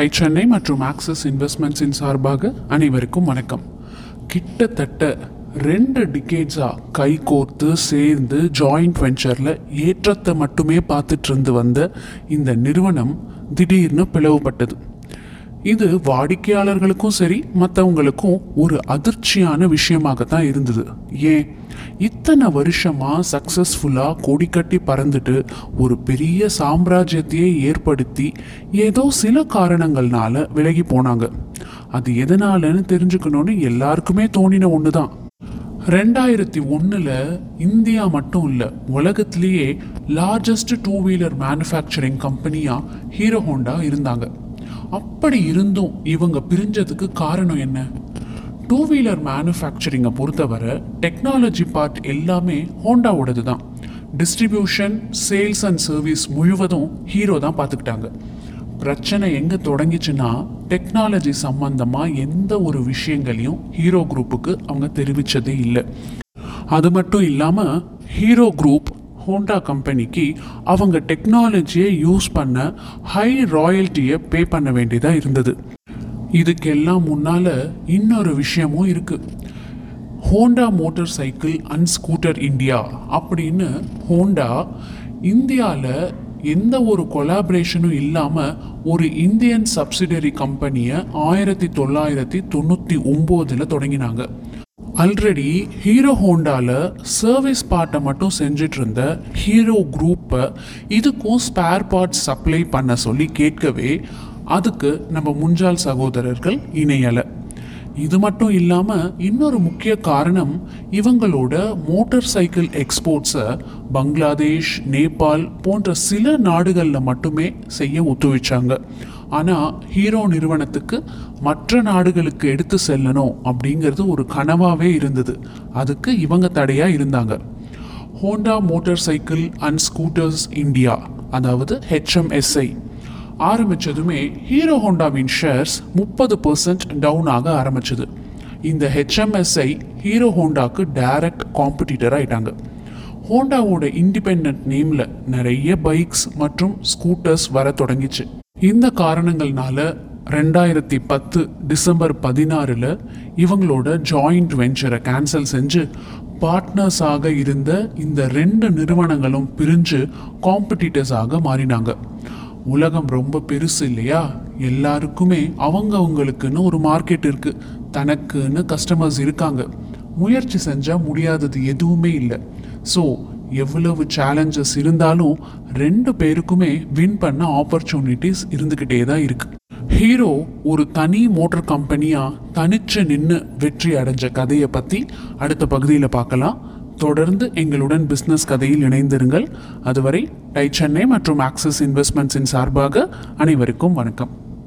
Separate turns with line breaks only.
Tie Chennai மற்றும் axis இன்வெஸ்ட்மெண்ட்ஸின் சார்பாக அனைவருக்கும் வணக்கம். கிட்டத்தட்ட ரெண்டு டிகேட்ஸாக கை கோர்த்து சேர்ந்து ஜாயிண்ட் வெஞ்சரில் ஏற்றத்தை மட்டுமே பார்த்துட்டு இருந்து வந்த இந்த நிறுவனம் திடீர்னு பிளவுபட்டது. இது வாடிக்கையாளர்களுக்கும் சரி மற்றவங்களுக்கும் ஒரு அதிர்ச்சியான விஷயமாக தான் இருந்தது. ஏன்? இத்தனை வருஷமா சக்சஸ்ஃபுல்லா கொடி கட்டி பறந்துட்டு ஒரு பெரிய சாம்ராஜ்யத்தையே ஏற்படுத்தி ஏதோ சில காரணங்கள்னால விலகி போனாங்க. அது எதனாலன்னு தெரிஞ்சுக்கணும்னு எல்லாருக்குமே தோணின ஒன்று தான் ரெண்டாயிரத்தி ஒன்றில் இந்தியா மட்டும் இல்லை உலகத்திலேயே லார்ஜஸ்ட் டூ வீலர் மேனுஃபேக்சரிங் கம்பெனியாக ஹீரோ ஹோண்டா இருந்தாங்க. அப்படி இருந்தும் இவங்க பிரிஞ்சதுக்கு காரணம் என்ன? டூ வீலர் மேனுஃபேக்சரிங்கை பொறுத்தவரை டெக்னாலஜி பார்ட் எல்லாமே ஹோண்டாவோடது தான். டிஸ்ட்ரிபியூஷன் சேல்ஸ் அண்ட் சர்வீஸ் முழுவதும் ஹீரோ தான் பார்த்துக்கிட்டாங்க. பிரச்சனை எங்கே தொடங்கிச்சுன்னா டெக்னாலஜி சம்பந்தமாக எந்த ஒரு விஷயங்களையும் ஹீரோ குரூப்புக்கு அவங்க தெரிவித்ததே இல்லை. அது மட்டும் இல்லாமல் ஹீரோ குரூப் ஹோண்டா கம்பெனிக்கு அவங்க டெக்னாலஜியை யூஸ் பண்ண ஹை ராயல்ட்டியை பே பண்ண வேண்டியதாக இருந்தது. இதுக்கெல்லாம் முன்னால் இன்னொரு விஷயமும் இருக்குது Honda motor cycle and scooter India அப்படின்னு ஹோண்டா இந்தியாவில் எந்த ஒரு கொலாபரேஷனும் இல்லாமல் ஒரு இந்தியன் சப்சிடரி கம்பெனியை ஆயிரத்தி தொள்ளாயிரத்தி தொண்ணூற்றி ஒம்போதில் தொடங்கினாங்க. ஆல்ரெடி ஹீரோ ஹோண்டாவில் சர்வீஸ் பார்ட்டை மட்டும் செஞ்சிட்டு இருந்த ஹீரோ குரூப்பை இதுக்கும் ஸ்பேர் பார்ட்ஸ் சப்ளை பண்ண சொல்லி கேட்கவே அதுக்கு நம்ம முஞ்சால் சகோதரர்கள் இணையலை. இது மட்டும் இல்லாமல் இன்னொரு முக்கிய காரணம் இவங்களோட மோட்டார் சைக்கிள் எக்ஸ்போர்ட்ஸை பங்களாதேஷ் நேபாள் போன்ற சில நாடுகளில் மட்டுமே செய்ய ஒத்துழைச்சாங்க ஆனால் ஹீரோ நிறுவனத்துக்கு மற்ற நாடுகளுக்கு எடுத்து செல்லணும் அப்படிங்கிறது ஒரு கனவாகவே இருந்தது. அதுக்கு இவங்க தடையாக இருந்தாங்க. Honda motor cycle and scooters India அதாவது ஹெச்எம்எஸ்ஐ ஆரம்பிச்சதுமே ஹீரோ ஹோண்டாவின் ஷேர்ஸ் முப்பது பர்சன்ட் டவுன் ஆக ஆரம்பிச்சது. இந்த ஹெச்எம்எஸ்ஐ ஹீரோ ஹோண்டாக்கு டைரக்ட் காம்படிட்டர் ஆயிட்டாங்க. ஹோண்டாவோட இண்டிபெண்ட் நேமில் நிறைய பைக்ஸ் மற்றும் ஸ்கூட்டர்ஸ் வர தொடங்கிச்சு. இந்த காரணங்கள்னால ரெண்டாயிரத்தி பத்து டிசம்பர் பதினாறில் இவங்களோட ஜாயிண்ட் வெஞ்சரை கேன்சல் செஞ்சு பார்ட்னர்ஸாக இருந்த இந்த ரெண்டு நிறுவனங்களும் பிரிஞ்சு காம்படிட்டர்ஸாக மாறினாங்க. உலகம் ரொம்ப பெருசு இல்லையா? எல்லாருக்குமே அவங்க அவங்களுக்குன்னு ஒரு மார்க்கெட் இருக்குது தனக்குன்னு கஸ்டமர்ஸ் இருக்காங்க. முயற்சி செஞ்சால் முடியாதது எதுவுமே இல்லை. ஸோ எவ்வளவு சேலஞ்சஸ் இருந்தாலும் ரெண்டு பேருக்குமே வின் பண்ண ஆப்பர்ச்சுனிட்டிஸ் இருந்துக்கிட்டே தான் இருக்கு. ஹீரோ ஒரு தனி மோட்டர் கம்பெனியாக தனிச்சு நின்று வெற்றி அடைஞ்ச கதையை பற்றி அடுத்த பகுதியில் பார்க்கலாம். தொடர்ந்து எங்களுடன் பிஸ்னஸ் கதையில் இணைந்திருங்கள். அதுவரை டை சென்னை மற்றும் ஆக்சிஸ் இன்வெஸ்ட்மெண்ட்ஸின் சார்பாக அனைவருக்கும் வணக்கம்.